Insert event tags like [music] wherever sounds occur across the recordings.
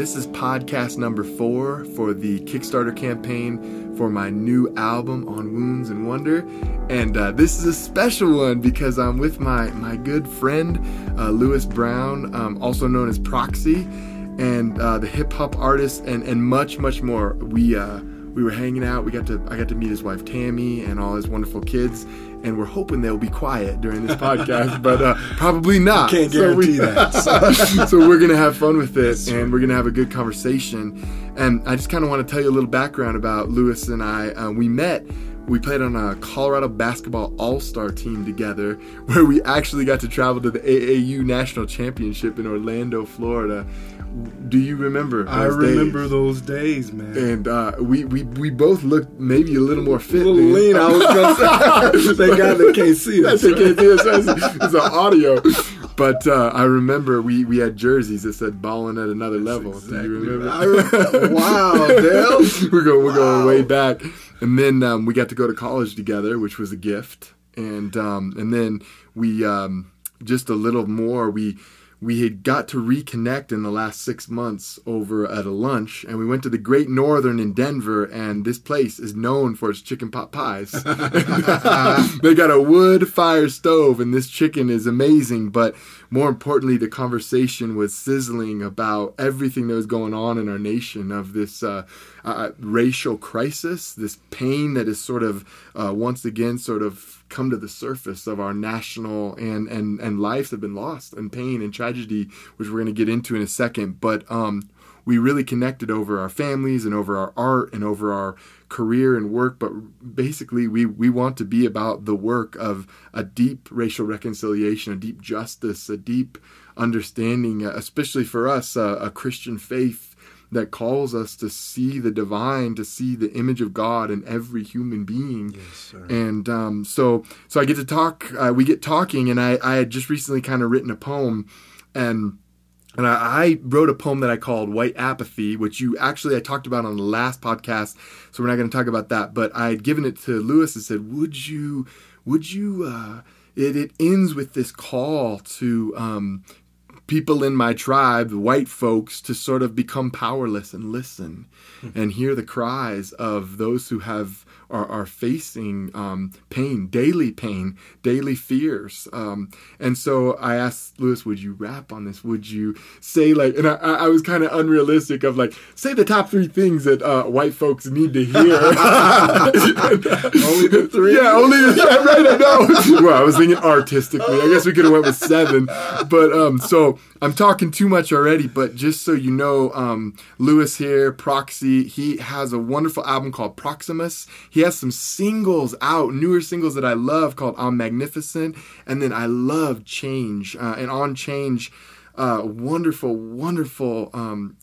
This is podcast number four for the Kickstarter campaign for my new album on Wounds and Wonder. And uh, this is a special one because I'm with my, my good friend, uh, Lewis Brown, um, also known as Proxy, and uh, the hip hop artist, and, and much, much more. We, uh, we were hanging out. We got to I got to meet his wife Tammy and all his wonderful kids, and we're hoping they'll be quiet during this podcast, but uh, probably not. Can't guarantee so we, that. [laughs] so we're gonna have fun with it, and we're gonna have a good conversation. And I just kind of want to tell you a little background about Lewis and I. Uh, we met. We played on a Colorado basketball all star team together, [laughs] where we actually got to travel to the AAU National Championship in Orlando, Florida do you remember? I remember days? those days, man. And uh, we, we we both looked maybe a little more fit. A little lean. I was gonna say. [laughs] Thank God they can't see us. they can't see us. It's, an audio. But uh, I remember we, we had jerseys that said "balling at another That's level." Exactly do you remember? remember [laughs] wow, Dale. we're going we're wow. going way back. And then um, we got to go to college together, which was a gift. And um, and then we um, just a little more we we had got to reconnect in the last six months over at a lunch, and we went to the Great Northern in Denver, and this place is known for its chicken pot pies. [laughs] they got a wood fire stove, and this chicken is amazing. But more importantly, the conversation was sizzling about everything that was going on in our nation of this uh, uh, racial crisis, this pain that is sort of uh, once again sort of come to the surface of our national and and and lives have been lost and pain and tragedy which we're going to get into in a second. But um we really connected over our families and over our art and over our career and work. But basically we we want to be about the work of a deep racial reconciliation a deep justice a deep understanding especially for us uh, a christian faith that calls us to see the divine, to see the image of God in every human being. Yes, and um, so, so I get to talk. Uh, we get talking, and I, I had just recently kind of written a poem, and and I, I, wrote a poem that I called White Apathy, which you actually I talked about on the last podcast. So we're not going to talk about that. But I had given it to Lewis and said, "Would you, would you?" Uh, it, it ends with this call to um, people in my tribe, white folks, to sort of become powerless and listen and hear the cries of those who have are, are facing um, pain, daily pain, daily fears. Um, and so I asked Lewis, would you rap on this? Would you say like, and I, I was kind of unrealistic of like, say the top three things that uh, white folks need to hear. [laughs] [laughs] only the three? Yeah, only the, yeah, right, I know. [laughs] well, I was thinking artistically. I guess we could have went with seven. But um, so I'm talking too much already, but just so you know, um, Lewis here, Proxy, he has a wonderful album called Proximus. He has some singles out, newer singles that I love called I'm Magnificent. And then I love Change. Uh, and on Change, uh, wonderful, wonderful um,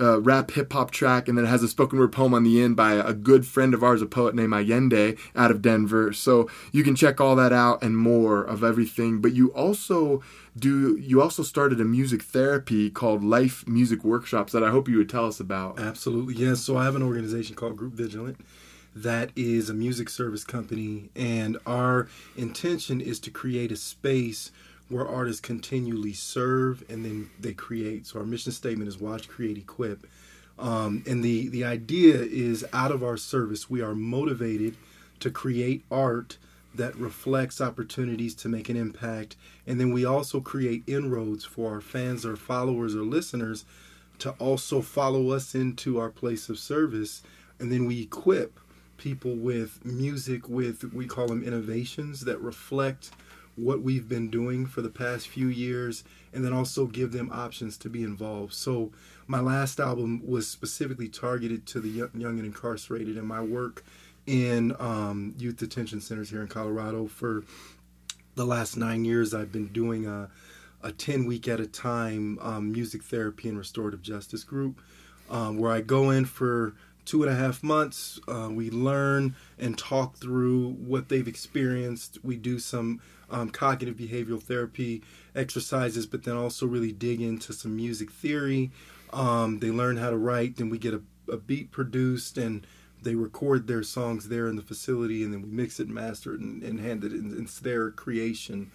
uh, rap hip hop track. And then it has a spoken word poem on the end by a good friend of ours, a poet named Allende out of Denver. So you can check all that out and more of everything. But you also do you also started a music therapy called Life Music Workshops that I hope you would tell us about. Absolutely, yes. So I have an organization called Group Vigilant that is a music service company, and our intention is to create a space where artists continually serve and then they create. So our mission statement is watch, create, equip. Um, and the, the idea is out of our service, we are motivated to create art that reflects opportunities to make an impact. And then we also create inroads for our fans or followers or listeners to also follow us into our place of service. And then we equip people with music with we call them innovations that reflect what we've been doing for the past few years and then also give them options to be involved so my last album was specifically targeted to the young and incarcerated and my work in um, youth detention centers here in colorado for the last nine years i've been doing a, a 10 week at a time um, music therapy and restorative justice group um, where i go in for two and a half months. Uh, we learn and talk through what they've experienced. We do some um, cognitive behavioral therapy exercises, but then also really dig into some music theory. Um, they learn how to write, then we get a, a, beat produced and they record their songs there in the facility, and then we mix it, and master it, and, and hand it. In, it's their creation.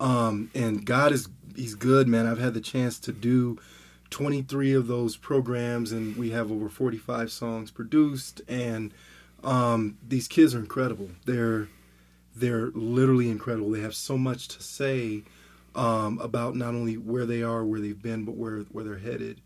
Um, and God is He's good, man. I've had the chance to do 23 of those programs, and we have over 45 songs produced. And um, these kids are incredible. They're they're literally incredible. They have so much to say um, about not only where they are, where they've been, but where where they're headed.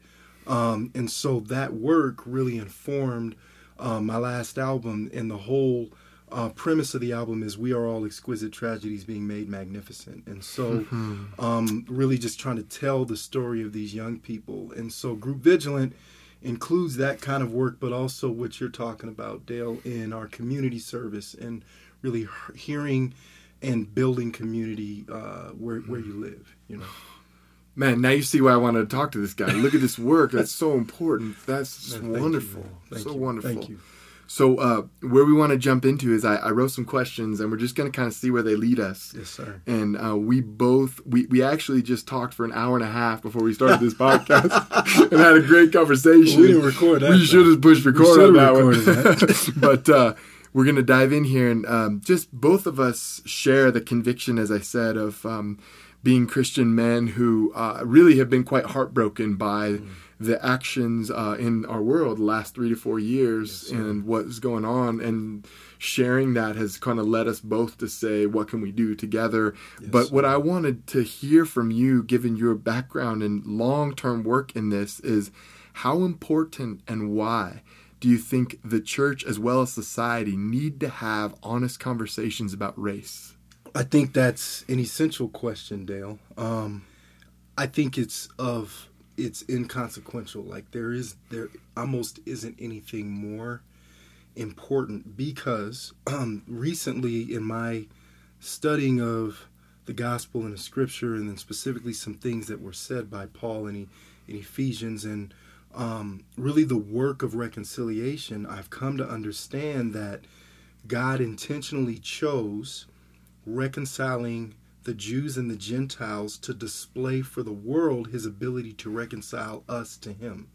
Um, and so that work really informed um, my last album, and the whole uh, premise of the album is we are all exquisite tragedies being made magnificent. And so, mm-hmm. um, really just trying to tell the story of these young people. And so, Group Vigilant includes that kind of work, but also what you're talking about, Dale, in our community service and really hearing and building community uh, where, where you live, you know. Man, now you see why I wanted to talk to this guy. Look at this work. That's so [laughs] important. That's just wonderful. You, so you. wonderful. Thank you. So, uh, where we want to jump into is I, I, wrote some questions, and we're just going to kind of see where they lead us. Yes, sir. And uh, we both we, we actually just talked for an hour and a half before we started this podcast, [laughs] and had a great conversation. We didn't record that. We should have pushed record on that one. That. [laughs] but uh, we're going to dive in here, and um, just both of us share the conviction, as I said, of um, being Christian men who uh, really have been quite heartbroken by. Mm. the actions uh, in our world the last three to four years yes, and what's going on. And sharing that has kind of led us both to say what can we do together? Yes, but what i wanted to hear from you given your background and long-term work in this is how important and why do you think the church as well as society need to have honest conversations about race i think that's an essential question dale um, i think it's of it's inconsequential. Like there is there almost isn't anything more important because um, recently in my studying of the gospel and the scripture, and then specifically some things that were said by Paul in, in Ephesians, and um, really the work of reconciliation, I've come to understand that God intentionally chose reconciling the Jews and the Gentiles to display for the world his ability to reconcile us to him.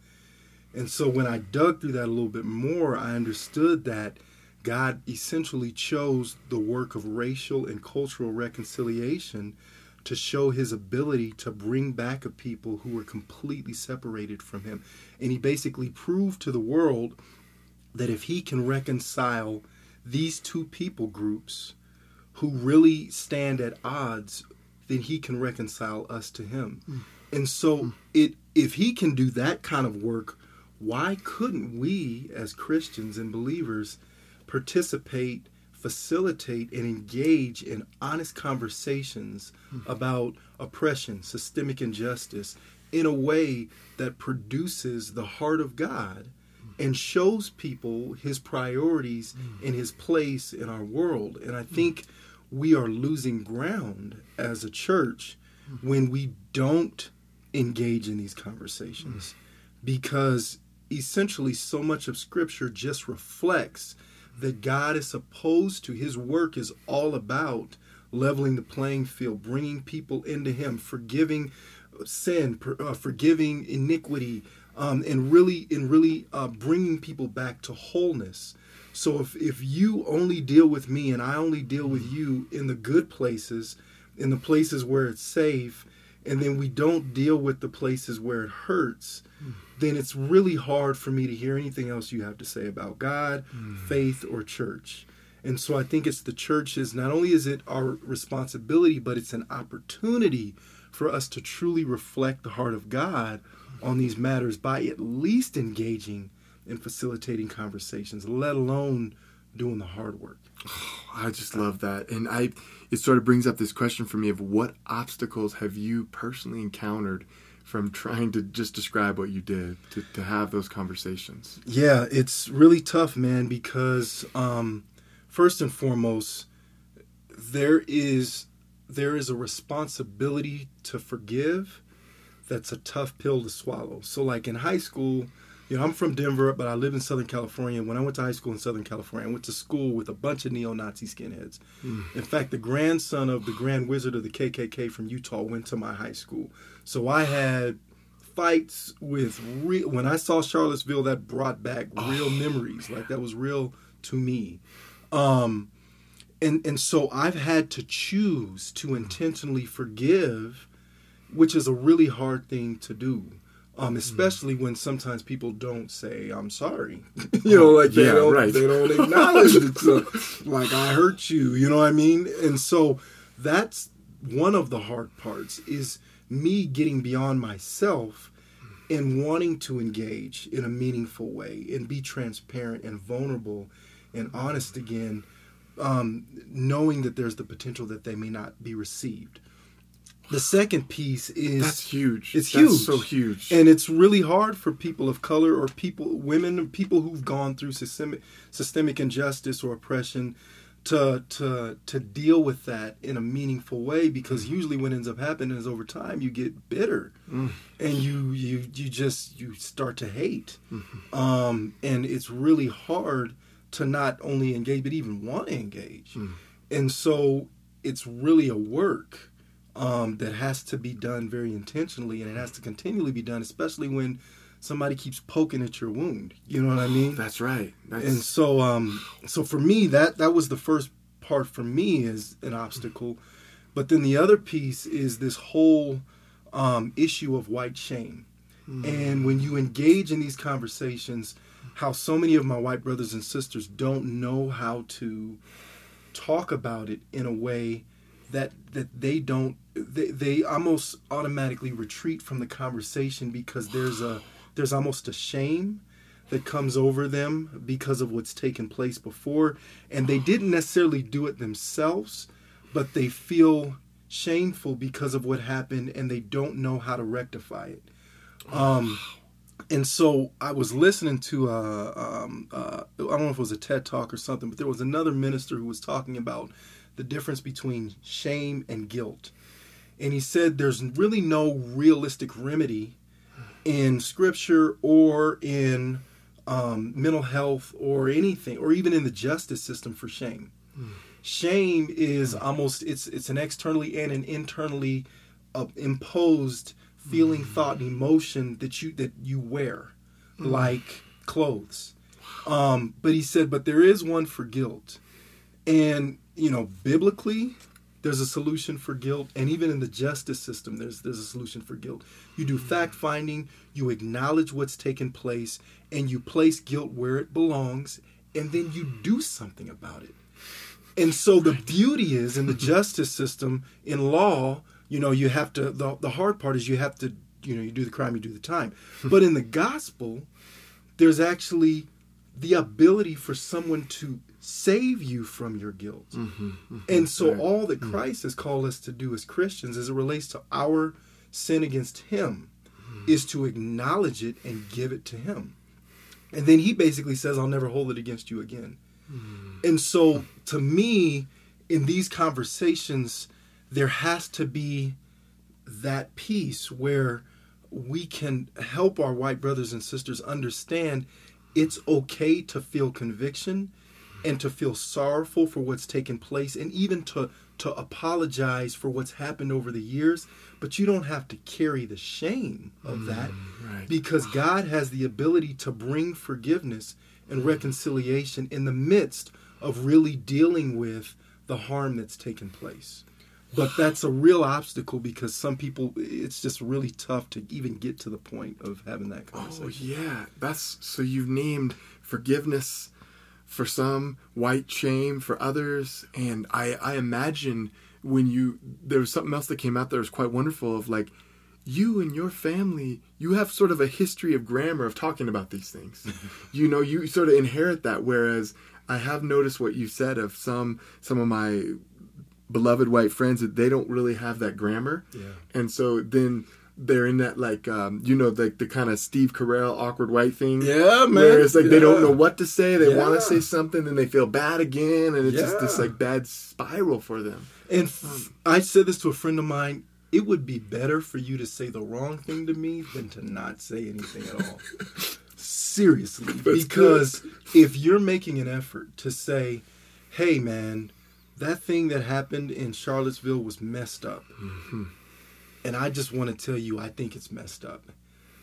And so when I dug through that a little bit more, I understood that God essentially chose the work of racial and cultural reconciliation to show his ability to bring back a people who were completely separated from him. And he basically proved to the world that if he can reconcile these two people groups, who really stand at odds, then he can reconcile us to him. Mm. And so mm. it if he can do that kind of work, why couldn't we as Christians and believers participate, facilitate and engage in honest conversations mm. about oppression, systemic injustice in a way that produces the heart of God and shows people his priorities and his place in our world. And I think we are losing ground as a church when we don't engage in these conversations. Because essentially so much of scripture just reflects that God is supposed to his work is all about leveling the playing field bringing people into him forgiving sin uh, forgiving iniquity um, and really and really uh, bringing people back to wholeness so if, if you only deal with me and I only deal with you in the good places, in the places where it's safe, and then we don't deal with the places where it hurts, then it's really hard for me to hear anything else you have to say about God, mm. faith, or church. And so I think it's the church's, not only is it our responsibility, but it's an opportunity for us to truly reflect the heart of God on these matters by at least engaging in facilitating conversations, let alone doing the hard work. Oh, [sighs] I just love that. And I it sort of brings up this question for me of what obstacles have you personally encountered from trying to just describe what you did to, to have those conversations? Yeah, it's really tough, man, because um, first and foremost, there is there is a responsibility to forgive that's a tough pill to swallow. So like in high school, you know, I'm from Denver, but I live in Southern California. When I went to high school in Southern California, I went to school with a bunch of neo-Nazi skinheads. Mm. In fact, the grandson of the Grand Wizard of the KKK from Utah went to my high school. So I had fights with real. When I saw Charlottesville, that brought back real oh, memories. Like that was real to me. Um, and and so I've had to choose to intentionally forgive, which is a really hard thing to do Um, especially when sometimes people don't say "I'm sorry," [laughs] you know, like they Yeah, don't right. they don't acknowledge it. So, [laughs] like I hurt you, you know what I mean? And so that's one of the hard parts is me getting beyond myself and wanting to engage in a meaningful way and be transparent and vulnerable and honest again, um, knowing that there's the potential that they may not be received. The second piece is That's huge. It's That's huge. so huge. and it's really hard for people of color or people, women, people who've gone through systemic, systemic injustice or oppression, to to to deal with that in a meaningful way. Because mm-hmm. usually, what ends up happening is over time you get bitter, mm. and you you you just you start to hate, mm-hmm. um, and it's really hard to not only engage but even want to engage, mm. and so it's really a work um, that has to be done very intentionally and it has to continually be done, especially when somebody keeps poking at your wound. You know what I mean? That's right. That's, and so, um, so for me, that that was the first part for me is an obstacle, but then the other piece is this whole um, issue of white shame. And when you engage in these conversations, how so many of my white brothers and sisters don't know how to talk about it in a way that that they don't they, they almost automatically retreat from the conversation because there's a there's almost a shame that comes over them because of what's taken place before. And they didn't necessarily do it themselves but they feel shameful because of what happened and they don't know how to rectify it. Um and so I was listening to uh, um, uh, I don't know if it was a TED talk or something, but there was another minister who was talking about the difference between shame and guilt, and he said there's really no realistic remedy in Scripture or in um, mental health or anything, or even in the justice system for shame. Shame is almost it's it's an externally and an internally uh, imposed feeling, thought, and emotion that you that you wear, like clothes. Um, but he said, but there is one for guilt, and you know, biblically, there's a solution for guilt, and even in the justice system, there's there's a solution for guilt. You do mm-hmm. fact finding, you acknowledge what's taken place, and you place guilt where it belongs, and then you do something about it. And so the beauty is in the [laughs] justice system, in law, you know, you have to, the, the hard part is you have to, you know, you do the crime, you do the time. [laughs] But in the gospel, there's actually the ability for someone to save you from your guilt. Mm-hmm, mm-hmm. And so Right. all that mm-hmm. Christ has called us to do as Christians as it relates to our sin against him is to acknowledge it and give it to him. And then he basically says, I'll never hold it against you again. And so, to me, in these conversations, there has to be that piece where we can help our white brothers and sisters understand it's okay to feel conviction and to feel sorrowful for what's taken place and even to to apologize for what's happened over the years but you don't have to carry the shame of mm, that right. because God has the ability to bring forgiveness and mm. reconciliation in the midst of really dealing with the harm that's taken place. But that's a real obstacle because some people, it's just really tough to even get to the point of having that oh, conversation. Oh yeah, that's so you've named forgiveness for some, white shame for others, and I I imagine when you there was something else that came out that was quite wonderful of like you and your family you have sort of a history of grammar of talking about these things. [laughs] you know, you sort of inherit that whereas I have noticed what you said of some some of my beloved white friends that they don't really have that grammar. Yeah. And so then they're in that like um, you know like the kind of Steve Carell awkward white thing. Yeah, man. Where it's like they don't know what to say, they want to say something, then they feel bad again, and it's just this like bad spiral for them. And f- I said this to a friend of mine. It would be better for you to say the wrong thing to me than to not say anything at all. Seriously, [laughs] That's because if you're making an effort to say, "Hey, man, that thing that happened in Charlottesville was messed up," and I just want to tell you, I think it's messed up.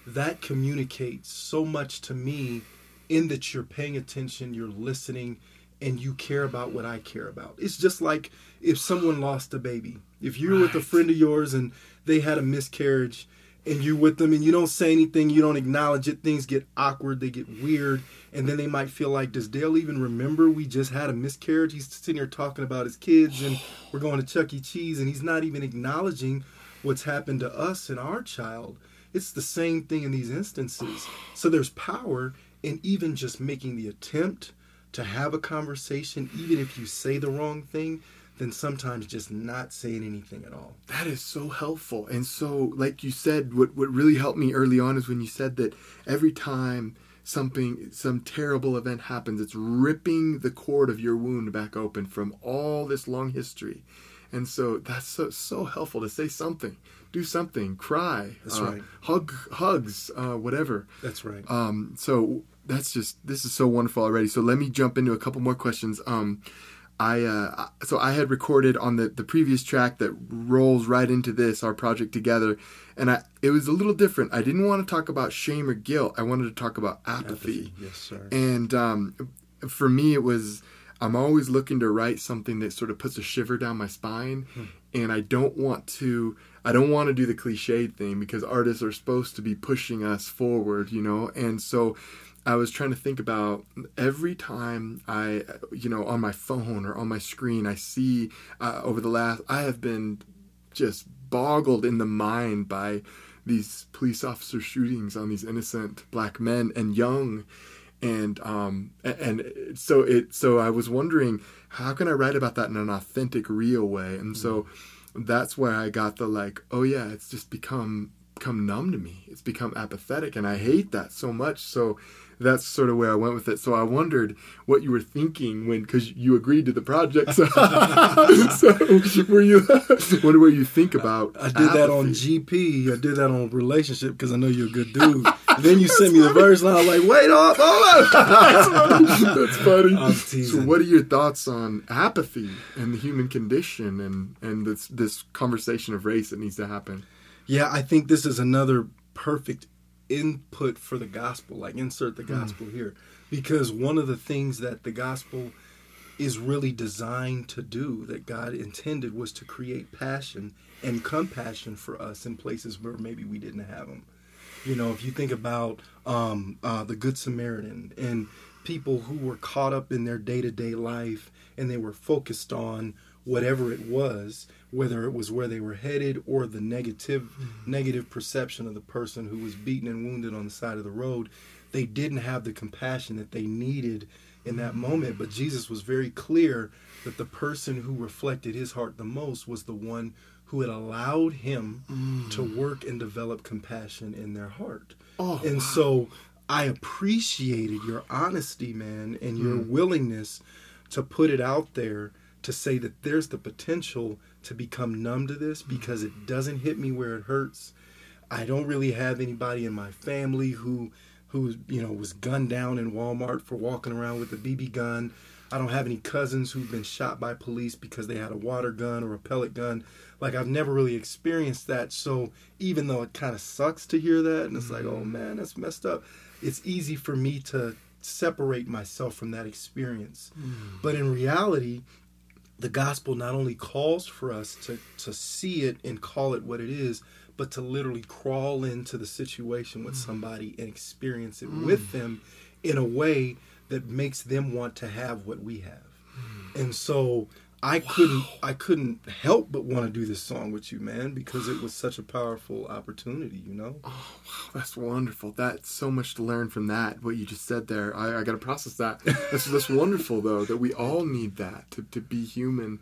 That communicates so much to me in that you're paying attention, you're listening, and you care about what I care about. It's just like if someone lost a baby. If you're with a friend of yours and they had a miscarriage and you're with them and you don't say anything, you don't acknowledge it, things get awkward, they get weird, and then they might feel like, does Dale even remember we just had a miscarriage? He's sitting here talking about his kids and we're going to Chuck E. Cheese and he's not even acknowledging what's happened to us and our child. It's the same thing in these instances. So there's power in even just making the attempt to have a conversation, even if you say the wrong thing, than sometimes just not saying anything at all. That is so helpful. And so, like you said, what, what really helped me early on is when you said that every time something, some terrible event happens, it's ripping the cord of your wound back open from all this long history. And so that's so, so helpful to say something, do something, cry, That's uh, right. hug, hugs, uh, whatever. That's right. Um, so that's just this is so wonderful already. So let me jump into a couple more questions. Um, I uh, so I had recorded on the the previous track that rolls right into this our project together, and I it was a little different. I didn't want to talk about shame or guilt. I wanted to talk about apathy. Yes, sir. And um, for me, it was I'm always looking to write something that sort of puts a shiver down my spine, and I don't want to I don't want to do the cliche thing because artists are supposed to be pushing us forward, you know, and so. I was trying to think about every time I, you know, on my phone or on my screen, I see uh, over the last, I have been just boggled in the mind by these police officer shootings on these innocent black men and young and um and so it so i was wondering how can i write about that in an authentic real way? And so that's where i got the like oh yeah it's just become come numb to me. It's become apathetic and i hate that so much. So that's sort of where I went with it. So I wondered what you were thinking when, because you agreed to the project. So, [laughs] so were you? Wonder [laughs] what you think about? I did that on. GP. I did that on relationship because I know you're a good dude. [laughs] then you sent me the verse, and I was like, "Wait up, hold on. That's funny. I'm So, what are your thoughts on apathy and the human condition, and and this this conversation of race that needs to happen? Yeah, I think this is another perfect input for the gospel. Like, insert the gospel here. Because one of the things that the gospel is really designed to do, that God intended, was to create passion and compassion for us in places where maybe we didn't have them. You know, if you think about um, uh, the Good Samaritan and people who were caught up in their day to day life and they were focused on whatever it was, whether it was where they were headed or the negative mm-hmm. negative perception of the person who was beaten and wounded on the side of the road, they didn't have the compassion that they needed in that mm-hmm. moment. But Jesus was very clear that the person who reflected his heart the most was the one who had allowed him mm. to work and develop compassion in their heart. Oh, and so I appreciated your honesty, man, and your mm. willingness to put it out there to say that there's the potential to become numb to this because it doesn't hit me where it hurts. I don't really have anybody in my family who who you know was gunned down in Walmart for walking around with a BB gun. I don't have any cousins who've been shot by police because they had a water gun or a pellet gun. Like I've never really experienced that. So even though it kind of sucks to hear that and it's like, "Oh mm-hmm. man, that's messed up." It's easy for me to separate myself from that experience. Mm. But in reality, the gospel not only calls for us to, to see it and call it what it is, but to literally crawl into the situation with mm. somebody and experience it mm. with them in a way that makes them want to have what we have. Mm. And so I couldn't I couldn't help but want to do this song with you, man, because it was such a powerful opportunity, you know? Oh, wow, that's wonderful. That's so much to learn from that. What you just said there, I, I got to process that. That's that's wonderful though that we all need that to, to be human.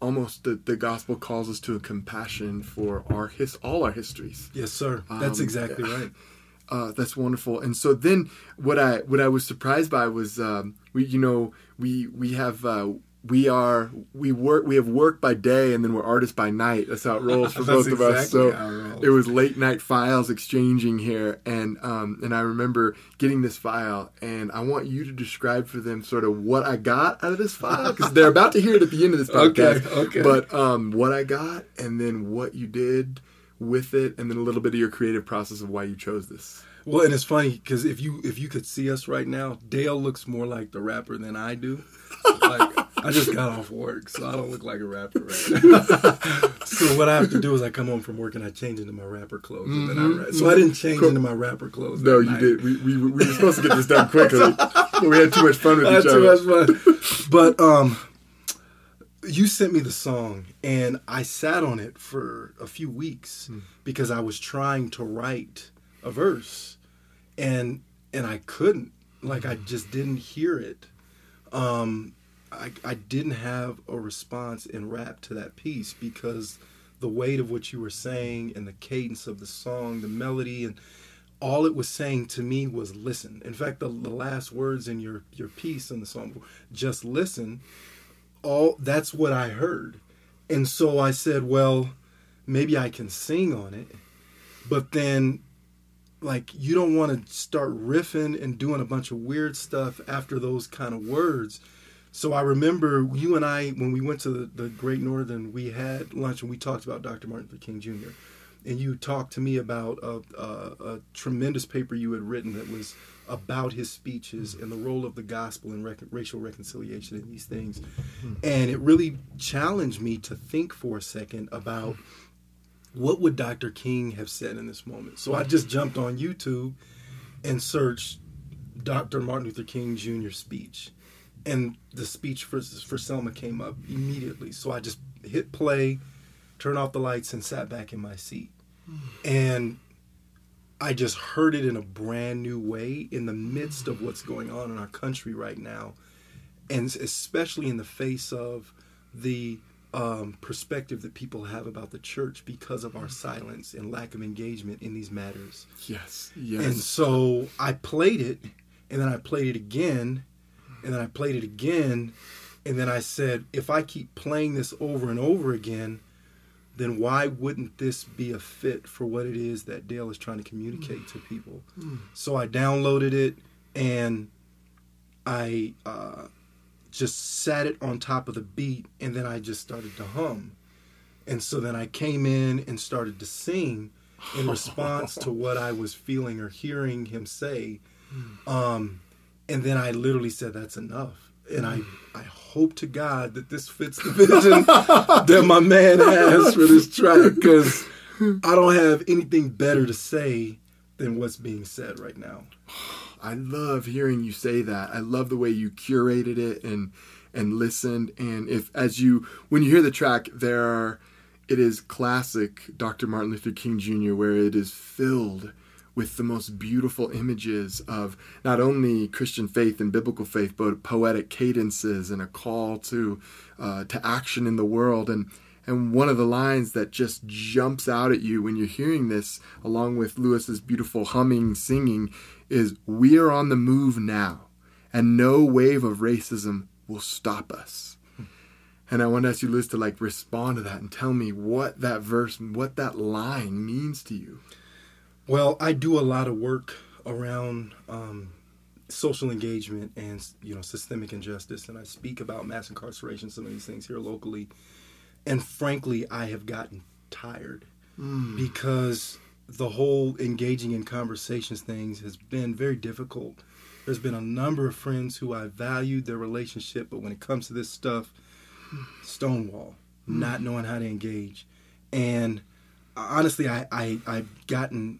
Almost the, the gospel calls us to a compassion for our his all our histories. Yes, sir. That's Um, exactly right. Uh, that's wonderful. And so then what I what I was surprised by was um, we you know we we have uh, we are we work we have work by day and then we're artists by night. That's how it rolls for [laughs] both of us. So it it was late night files exchanging here, and um, and I remember getting this file, and I want you to describe for them sort of what I got out of this file because they're about to hear it at the end of this [laughs] Okay, podcast. okay. But um, what I got, and then what you did with it, and then a little bit of your creative process of why you chose this. Well, and it's funny because if you if you could see us right now, Dale looks more like the rapper than I do. [laughs] Like I just got off work, so I don't look like a rapper right now. [laughs] so what I have to do is I come home from work and I change into my rapper clothes, and then I rap. So I didn't change Cool. into my rapper clothes. No, you night. did. We, we, we were supposed to get this done quickly, [laughs] but we had too much fun with I had each too much fun. But um, you sent me the song, and I sat on it for a few weeks because I was trying to write a verse, and and I couldn't. Like I just didn't hear it. Um, I I didn't have a response in rap to that piece because the weight of what you were saying and the cadence of the song, the melody, and all it was saying to me was listen. In fact, the, the last words in your your piece in the song, just listen. All that's what I heard, and so I said, well, maybe I can sing on it, but then. Like you don't want to start riffing and doing a bunch of weird stuff after those kind of words. So I remember you and I when we went to the, the Great Northern, we had lunch and we talked about Dr. Martin Luther King Jr. And you talked to me about a, a, a tremendous paper you had written that was about his speeches and the role of the gospel in rec- racial reconciliation and these things. And it really challenged me to think for a second about what would Dr. King have said in this moment. So I just jumped on YouTube and searched Dr. Martin Luther King Jr. speech and the speech for for Selma came up immediately. So I just hit play, turned off the lights, and sat back in my seat. And I just heard it in a brand new way in the midst of what's going on in our country right now, and especially in the face of the um, perspective that people have about the church because of our silence and lack of engagement in these matters. Yes, yes. And so I played it, and then I played it again, and then I played it again, and then I said, if I keep playing this over and over again, then why wouldn't this be a fit for what it is that Dale is trying to communicate to people? So I downloaded it, and I uh, just sat it on top of the beat, and then I just started to hum. And so then I came in and started to sing in [laughs] response to what I was feeling or hearing him say. Um, and then I literally said, That's enough. And I, I hope to God that this fits the [laughs] vision that my man has for this track because I don't have anything better to say than what's being said right now. [sighs] I love hearing you say that. I love the way you curated it and and listened. And if as you when you hear the track, there are it is classic Dr. Martin Luther King Jr. where it is filled with the most beautiful images of not only Christian faith and biblical faith, but poetic cadences and a call to uh, to action in the world. And and one of the lines that just jumps out at you when you're hearing this, along with Lewis's beautiful humming singing, is "We are on the move now, and no wave of racism will stop us." And I want to ask you, Liz, to like respond to that and tell me what that verse, what that line means to you. Well, I do a lot of work around um, social engagement and you know systemic injustice, and I speak about mass incarceration, some of these things here locally. And frankly, I have gotten tired hmm. because the whole engaging in conversations things has been very difficult. There's been a number of friends who I valued their relationship, but when it comes to this stuff, stonewall, hmm. not knowing how to engage, and uh, honestly, I, I I've gotten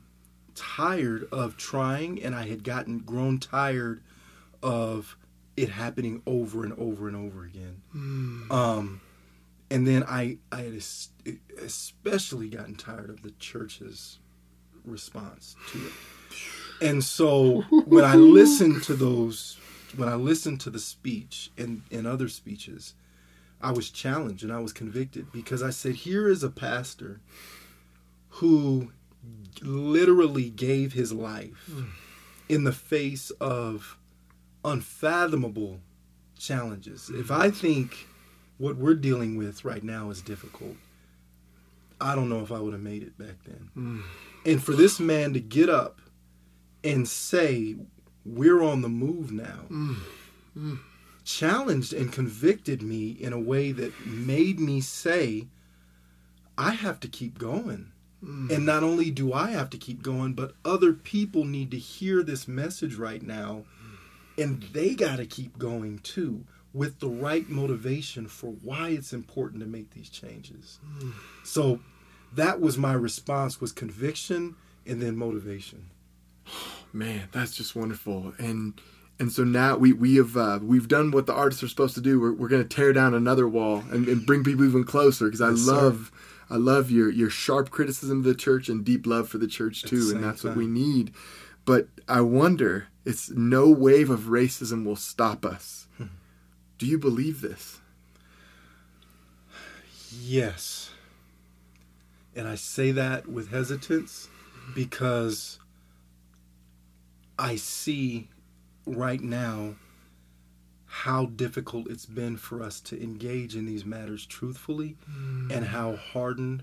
tired of trying, and I had gotten grown tired of it happening over and over and over again. Um, and then I I had especially gotten tired of the church's response to it. And so when I [laughs] listened to those, when I listened to the speech and, and other speeches, I was challenged and I was convicted because I said, here is a pastor who literally gave his life mm. in the face of unfathomable challenges. If I think what we're dealing with right now is difficult, I don't know if I would have made it back then. Mm. And for this man to get up and say, We're on the move now, mm. challenged and convicted me in a way that made me say, I have to keep going. And not only do I have to keep going, but other people need to hear this message right now, and they got to keep going too. with the right motivation for why it's important to make these changes. So that was my response was conviction and then motivation. Man, that's just wonderful. And and so now we we have uh, we've done what the artists are supposed to do. We're, we're going to tear down another wall and, and bring people even closer because I Yes, love I love your your sharp criticism of the church and deep love for the church the too, and that's what we need. But I wonder, it's no wave of racism will stop us. Hmm. Do you believe this? Yes. And I say that with hesitance because I see right now how difficult it's been for us to engage in these matters truthfully and how hardened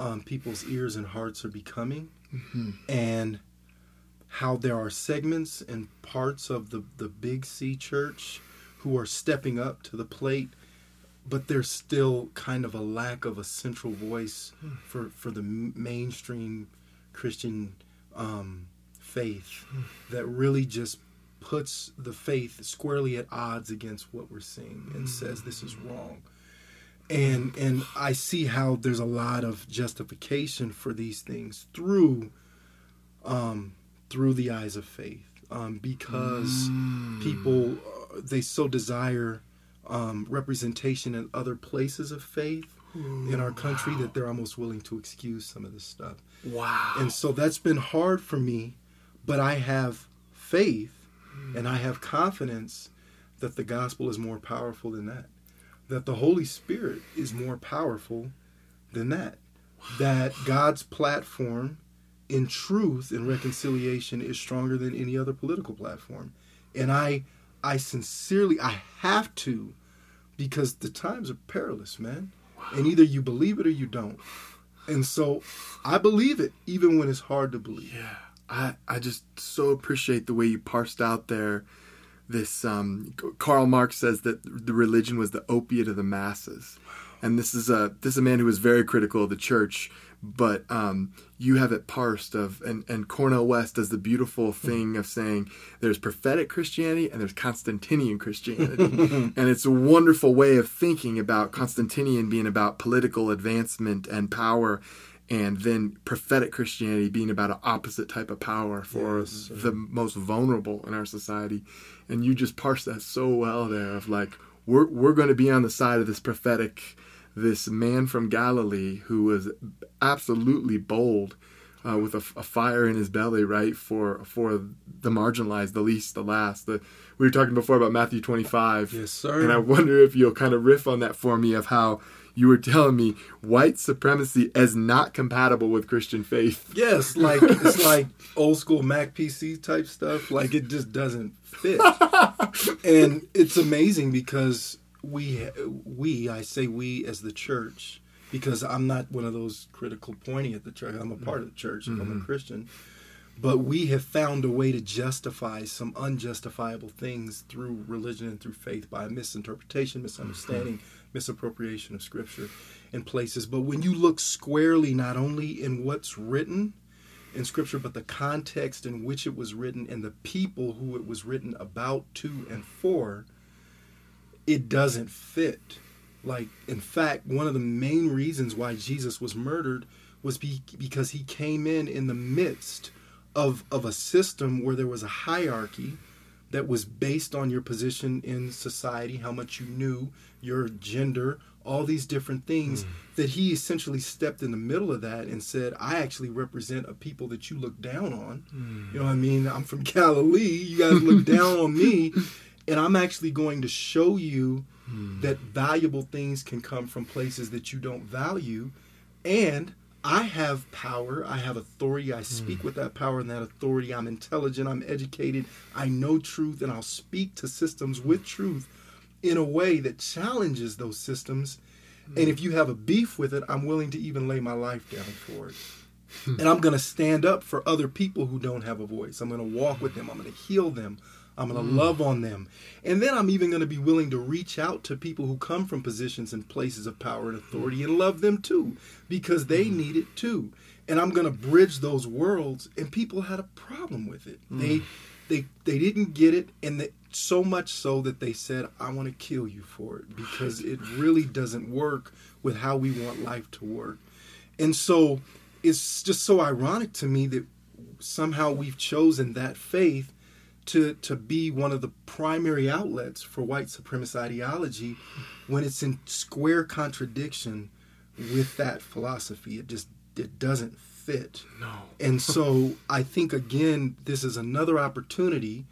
um, people's ears and hearts are becoming and how there are segments and parts of the, the big C church who are stepping up to the plate but there's still kind of a lack of a central voice for, for the mainstream Christian um, faith that really just puts the faith squarely at odds against what we're seeing and says this is wrong. And and I see how there's a lot of justification for these things through um, through the eyes of faith um, because people uh, they so desire um, representation in other places of faith in our country that they're almost willing to excuse some of this stuff. Wow. And so that's been hard for me, but I have faith and I have confidence that the gospel is more powerful than that. That the Holy Spirit is more powerful than that. That God's platform in truth and reconciliation is stronger than any other political platform. And I I sincerely I have to because the times are perilous, man. And either you believe it or you don't. And so I believe it, even when it's hard to believe. Yeah, I I just so appreciate the way you parsed out there. This um, Karl Marx says that the religion was the opiate of the masses, and this is a this is a man who was very critical of the church. But um, you have it parsed of, and, and Cornel West does the beautiful thing of saying there's prophetic Christianity and there's Constantinian Christianity, [laughs] and it's a wonderful way of thinking about Constantinian being about political advancement and power, and then prophetic Christianity being about an opposite type of power for Yes, sir. the most vulnerable in our society. And you just parse that so well there of like we're we're going to be on the side of this prophetic, this man from Galilee who was absolutely bold. Uh, with a, a fire in his belly, right for for the marginalized, the least, the last. The we were talking before about Matthew twenty five, Yes, sir. and I wonder if you'll kind of riff on that for me of how you were telling me white supremacy is not compatible with Christian faith. Yes, like [laughs] it's like old school Mac PC type stuff. Like it just doesn't fit. [laughs] and it's amazing because we we I say we as the church because I'm not one of those critical pointing at the church. I'm a part of the church. I'm a mm-hmm. Christian. But we have found a way to justify some unjustifiable things through religion and through faith by misinterpretation, misunderstanding, mm-hmm. Misappropriation of scripture in places. But when you look squarely not only in what's written in scripture, but the context in which it was written and the people who it was written about, to, and for, it doesn't fit. Like, in fact, one of the main reasons why Jesus was murdered was be- because he came in in the midst of, of a system where there was a hierarchy that was based on your position in society, how much you knew, your gender, all these different things, hmm. that he essentially stepped in the middle of that and said, I actually represent a people that you look down on. Hmm. You know what I mean? I'm from Galilee. You guys look [laughs] down on me. And I'm actually going to show you hmm. that valuable things can come from places that you don't value. And I have power. I have authority. I speak hmm. with that power and that authority. I'm intelligent. I'm educated. I know truth. And I'll speak to systems with truth in a way that challenges those systems. And hmm. if you have a beef with it, I'm willing to even lay my life down for it. Hmm. and I'm going to stand up for other people who don't have a voice. I'm going to walk with them. I'm going to heal them. I'm going to love on them. And then I'm even going to be willing to reach out to people who come from positions and places of power and authority and love them too because they need it too. and I'm going to bridge those worlds. And people had a problem with it. Mm. They they they didn't get it, and so much so that they said, "I want to kill you for it because it really doesn't work with how we want life to work." And so it's just so ironic to me that somehow we've chosen that faith to to be one of the primary outlets for white supremacist ideology when it's in square contradiction with that philosophy. It just it doesn't fit. No. And so [laughs] I think again this is another opportunity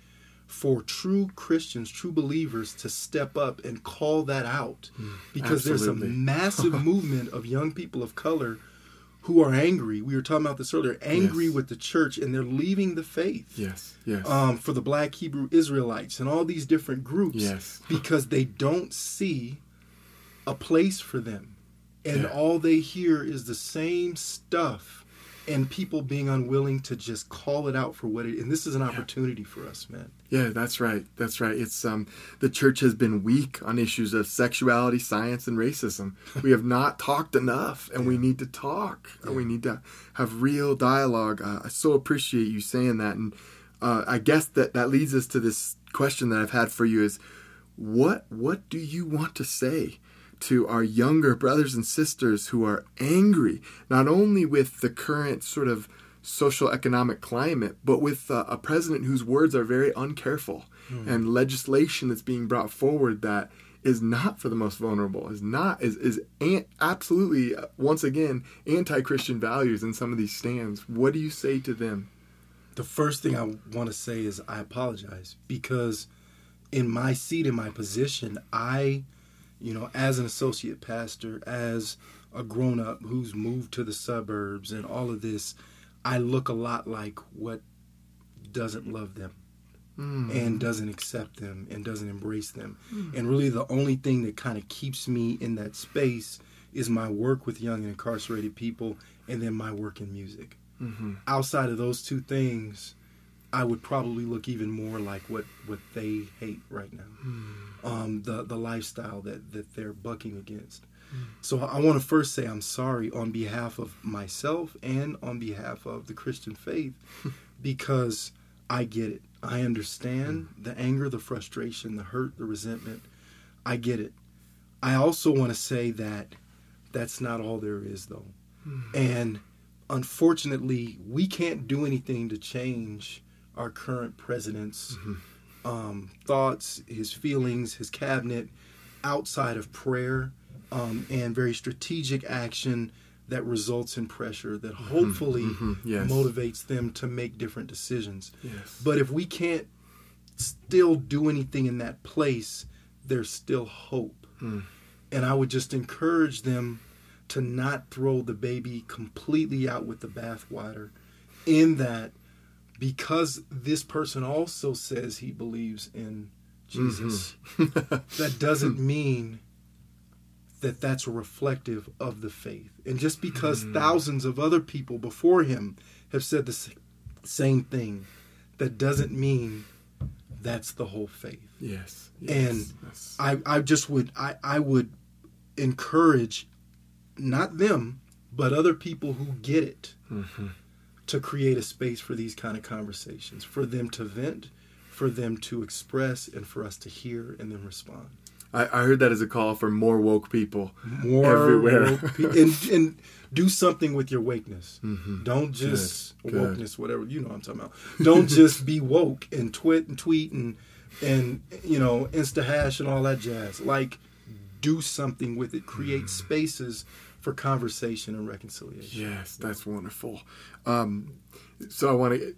for true Christians, true believers to step up and call that out hmm. because Absolutely. there's a massive [laughs] movement of young people of color who are angry. We were talking about this earlier, angry yes. with the church, and they're leaving the faith. Yes, yes. Um, for the Black Hebrew Israelites and all these different groups, yes. because they don't see a place for them, and yeah. all they hear is the same stuff and people being unwilling to just call it out for what it and this is an opportunity yeah. for us man yeah that's right that's right it's um the church has been weak on issues of sexuality science and racism [laughs] we have not talked enough and yeah. we need to talk yeah. and we need to have real dialogue uh, i so appreciate you saying that and uh, i guess that that leads us to this question that i've had for you is what what do you want to say to our younger brothers and sisters who are angry, not only with the current sort of social economic climate, but with uh, a president whose words are very uncareful mm. and legislation that's being brought forward that is not for the most vulnerable, is not is is an, absolutely uh, once again anti-Christian values in some of these stands. What do you say to them? The first thing I want to say is I apologize because in my seat in my position, I you know, as an associate pastor, as a grown up who's moved to the suburbs and all of this, I look a lot like what doesn't love them mm. and doesn't accept them and doesn't embrace them. Mm. And really, the only thing that kind of keeps me in that space is my work with young and incarcerated people and then my work in music. Mm-hmm. Outside of those two things, I would probably look even more like what, what they hate right now. Mm. Um, the the lifestyle that, that they're bucking against. Mm. So I want to first say I'm sorry on behalf of myself and on behalf of the Christian faith [laughs] because I get it. I understand mm. the anger, the frustration, the hurt, the resentment. I get it. I also want to say that that's not all there is though. Hmm. And unfortunately, we can't do anything to change our current president's mm-hmm. um, thoughts, his feelings, his cabinet, outside of prayer um, and very strategic action that results in pressure that mm-hmm. hopefully mm-hmm. Yes. motivates them to make different decisions. Yes. But if we can't still do anything in that place, there's still hope. Mm. And I would just encourage them to not throw the baby completely out with the bathwater in that because this person also says he believes in Jesus, mm-hmm. [laughs] that doesn't mean that that's reflective of the faith. And just because mm. thousands of other people before him have said the same thing, that doesn't mean that's the whole faith. Yes. yes and yes. I, I just would I, I would encourage not them, but other people who get it. Mm-hmm to create a space for these kind of conversations, for them to vent, for them to express, and for us to hear and then respond. I, I heard that as a call for more woke people more everywhere, woke [laughs] pe- and, and do something with your wakeness. Mm-hmm. Don't just Good. wokeness, whatever you know. what I'm talking about. Don't [laughs] just be woke and twit and tweet and and you know insta hash and all that jazz. Like, do something with it. Create mm. spaces for conversation and reconciliation. Yes, that's wonderful. Um, so I want to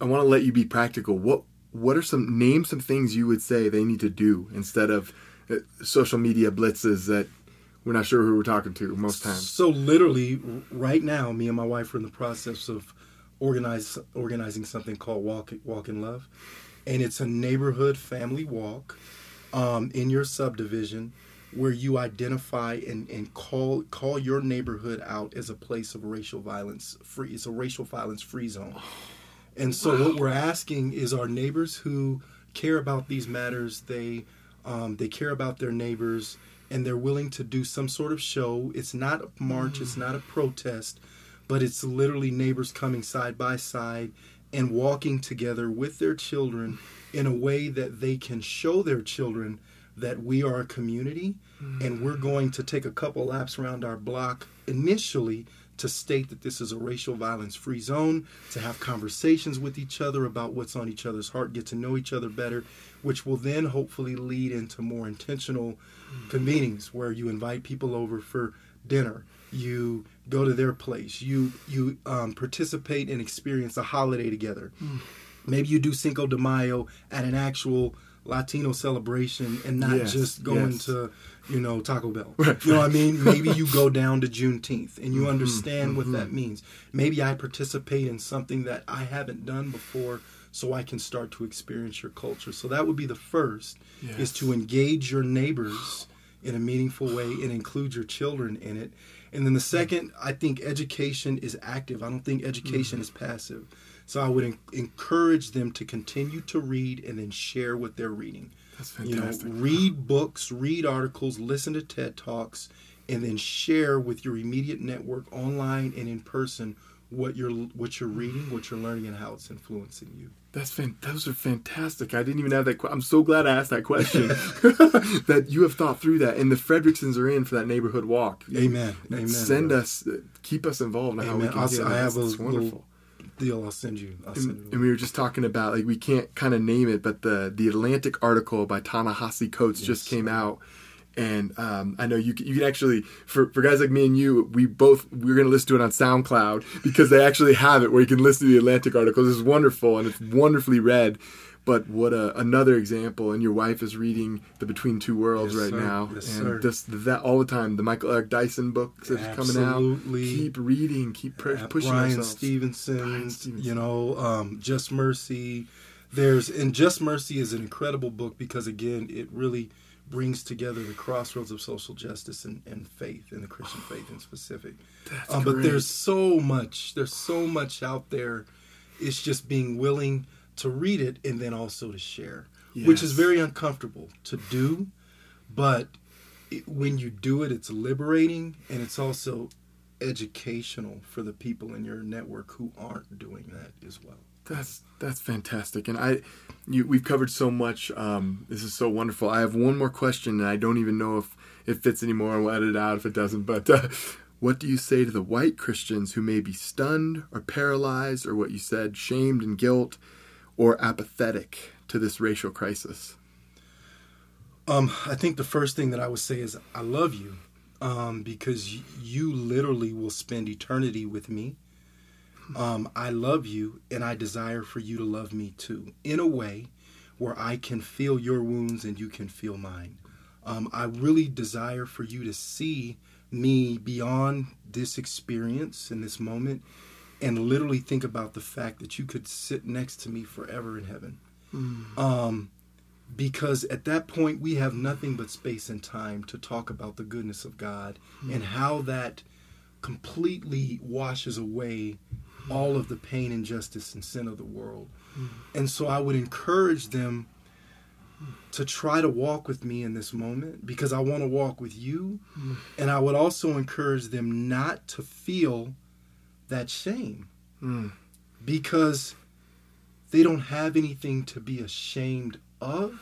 I want to let you be practical. What what are some name some things you would say they need to do instead of uh, social media blitzes that we're not sure who we're talking to most times. So literally, right now, me and my wife are in the process of organize organizing something called Walk Walk in Love, and it's a neighborhood family walk um, in your subdivision where you identify and, and call call your neighborhood out as a place of racial violence free it's a racial violence free zone and so wow. what we're asking is our neighbors who care about these matters they um, they care about their neighbors and they're willing to do some sort of show it's not a march mm. it's not a protest but it's literally neighbors coming side by side and walking together with their children in a way that they can show their children that we are a community mm-hmm. and we're going to take a couple laps around our block initially to state that this is a racial violence free zone, to have conversations with each other about what's on each other's heart, get to know each other better, which will then hopefully lead into more intentional mm. convenings where you invite people over for dinner you go to their place you you um, participate and experience a holiday together mm. maybe you do cinco de mayo at an actual latino celebration and not yes, just going yes. to you know taco bell right, you know what i mean maybe you go down to juneteenth and you mm-hmm, understand mm-hmm. what that mm-hmm. means maybe i participate in something that i haven't done before so i can start to experience your culture so that would be the first yes. is to engage your neighbors in a meaningful way and include your children in it and then the second, I think education is active. I don't think education mm-hmm. is passive. So I would en- encourage them to continue to read and then share what they're reading. That's fantastic. You know, read books, read articles, listen to TED Talks, and then share with your immediate network online and in person what you're what you're reading, what you're learning, and how it's influencing you. That's fan- those are fantastic. I didn't even have that. Qu- I'm so glad I asked that question. [laughs] that you have thought through that, and the Fredricksons are in for that neighborhood walk. Amen. Amen. Send us, keep us involved in how we can. I'll, I have a wonderful deal. I'll send you. I'll send and, and, we were just talking about like we can't kind of name it, but the the Atlantic article by Ta-Nehisi Coates yes. just came out and um, I know you can, you can actually for, for guys like me and you, we both we're gonna listen to it on SoundCloud because they actually have it where you can listen to the Atlantic articles. is wonderful and it's wonderfully read. But what a, another example, and your wife is reading the Between Two Worlds yes, right sir. now, yes, and sir. just that all the time. The Michael Eric Dyson books that's coming out. Keep reading, keep pushing Brian. Stevenson, Brian Stevenson, you know, um, Just Mercy. There's and Just Mercy is an incredible book because again, it really brings together the crossroads of social justice and, and faith and the Christian faith in specific. Um, but there's so much, there's so much out there. It's just being willing to read it and then also to share, yes. which is very uncomfortable to do. But it, when you do it, it's liberating and it's also educational for the people in your network who aren't doing that as well. That's that's fantastic, and I, you, we've covered so much. Um, this is so wonderful. I have one more question, and I don't even know if it fits anymore. We'll edit it out if it doesn't. But uh, what do you say to the white Christians who may be stunned or paralyzed, or what you said, shamed and guilt, or apathetic to this racial crisis? Um, I think the first thing that I would say is I love you, um, because you literally will spend eternity with me um, I love you and I desire for you to love me too, in a way where I can feel your wounds and you can feel mine. Um, I really desire for you to see me beyond this experience in this moment and literally think about the fact that you could sit next to me forever in heaven. Mm. Um, because at that point, we have nothing but space and time to talk about the goodness of God mm. and how that completely washes away all of the pain, injustice, and sin of the world. Mm-hmm. And so I would encourage them to try to walk with me in this moment because I want to walk with you. Mm-hmm. And I would also encourage them not to feel that shame mm. because they don't have anything to be ashamed of,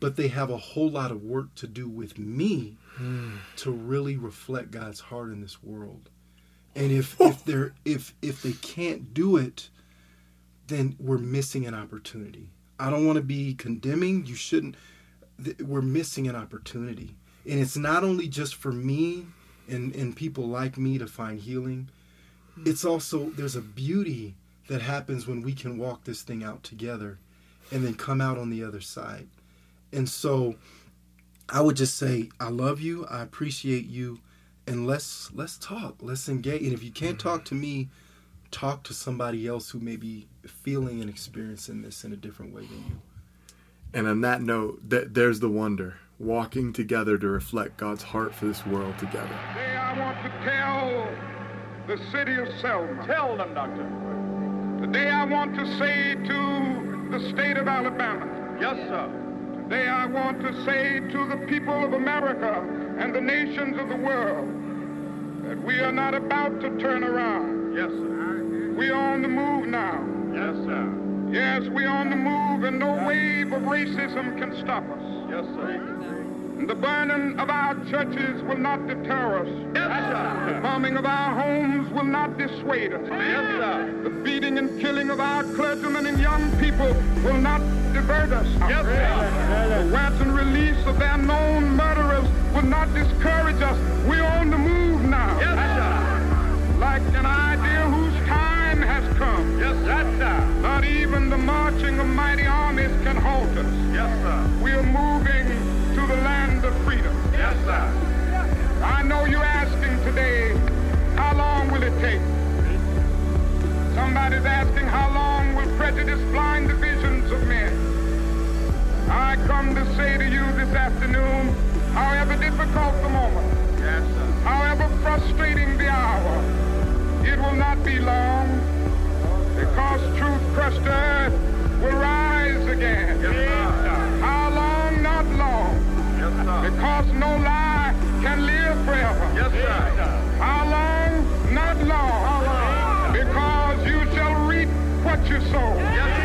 but they have a whole lot of work to do with me mm. to really reflect God's heart in this world. And if if they're if if they can't do it, then we're missing an opportunity. I don't want to be condemning. You shouldn't. We're missing an opportunity, and it's not only just for me and and people like me to find healing. It's also there's a beauty that happens when we can walk this thing out together, and then come out on the other side. And so, I would just say I love you. I appreciate you and let's let's talk let's engage and if you can't talk to me talk to somebody else who may be feeling and experiencing this in a different way than you and on that note th- there's the wonder walking together to reflect god's heart for this world together today i want to tell the city of selma tell them doctor today i want to say to the state of alabama yes sir today i want to say to the people of america and the nations of the world that we are not about to turn around. Yes, sir. We are on the move now. Yes, sir. Yes, we are on the move, and no wave of racism can stop us. Yes, sir. The burning of our churches will not deter us. Yes, sir. The bombing of our homes will not dissuade us. Yes, sir. The beating and killing of our clergymen and young people will not divert us. Yes, sir. The ransom release of their known murderers will not discourage us. We're on the move now. Yes, sir. Like an idea whose time has come. Yes, sir. Not even the marching of mighty armies can halt us. Yes, sir. We are moving Sir. I know you're asking today, how long will it take? Somebody's asking, how long will prejudice blind the visions of men? I come to say to you this afternoon, however difficult the moment, Yes, sir. however frustrating the hour, it will not be long, because truth crushed earth will rise again. Yes, because no lie can live forever. Yes, sir. How long? Not long. How long? Because you shall reap what you sow. Yes,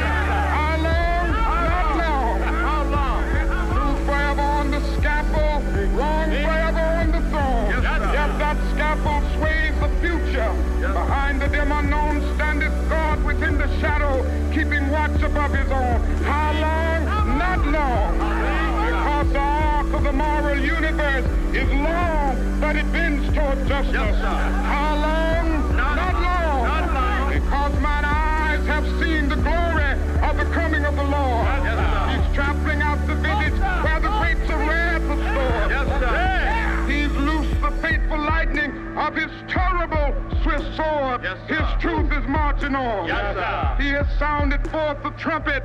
justice. Yes, sir. How long? Not- Not long. not long. Because mine eyes have seen the glory of the coming of the Lord. Yes. He's trampling out the village where the grapes of wrath are stored. Yes, sir. He's loosed the fateful lightning of his terrible swift sword. Yes, his truth is marching on. Yes, sir. He has sounded forth the trumpet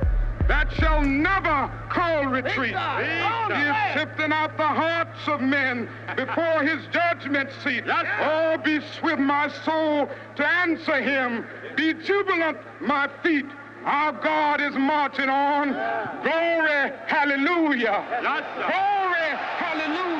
that shall never call retreat. He is sifting out the hearts of men before his judgment seat. Oh, be swift, my soul, to answer him. Be jubilant, my feet. Our God is marching on. Glory, hallelujah. Glory, hallelujah.